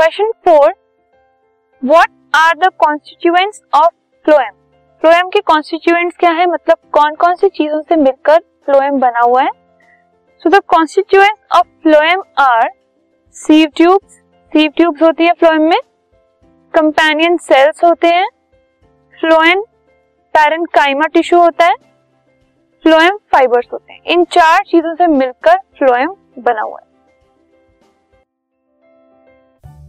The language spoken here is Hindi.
Question four what are the constituents of phloem phloem के कॉन्स्टिट्यूएंट्स क्या है? मतलब कौन कौन सी चीज़ों से मिलकर फ्लोएम बना हुआ है? So the constituents of phloem are sieve tubes sieve tubes होती है फ्लोएम में. कंपेनियन सेल्स होते हैं. फ्लोएम पैरेंकाइमा टिश्यू होता है. फ्लोएम फाइबर्स होते हैं. इन चार चीज़ों से मिलकर फ्लोएम बना हुआ है.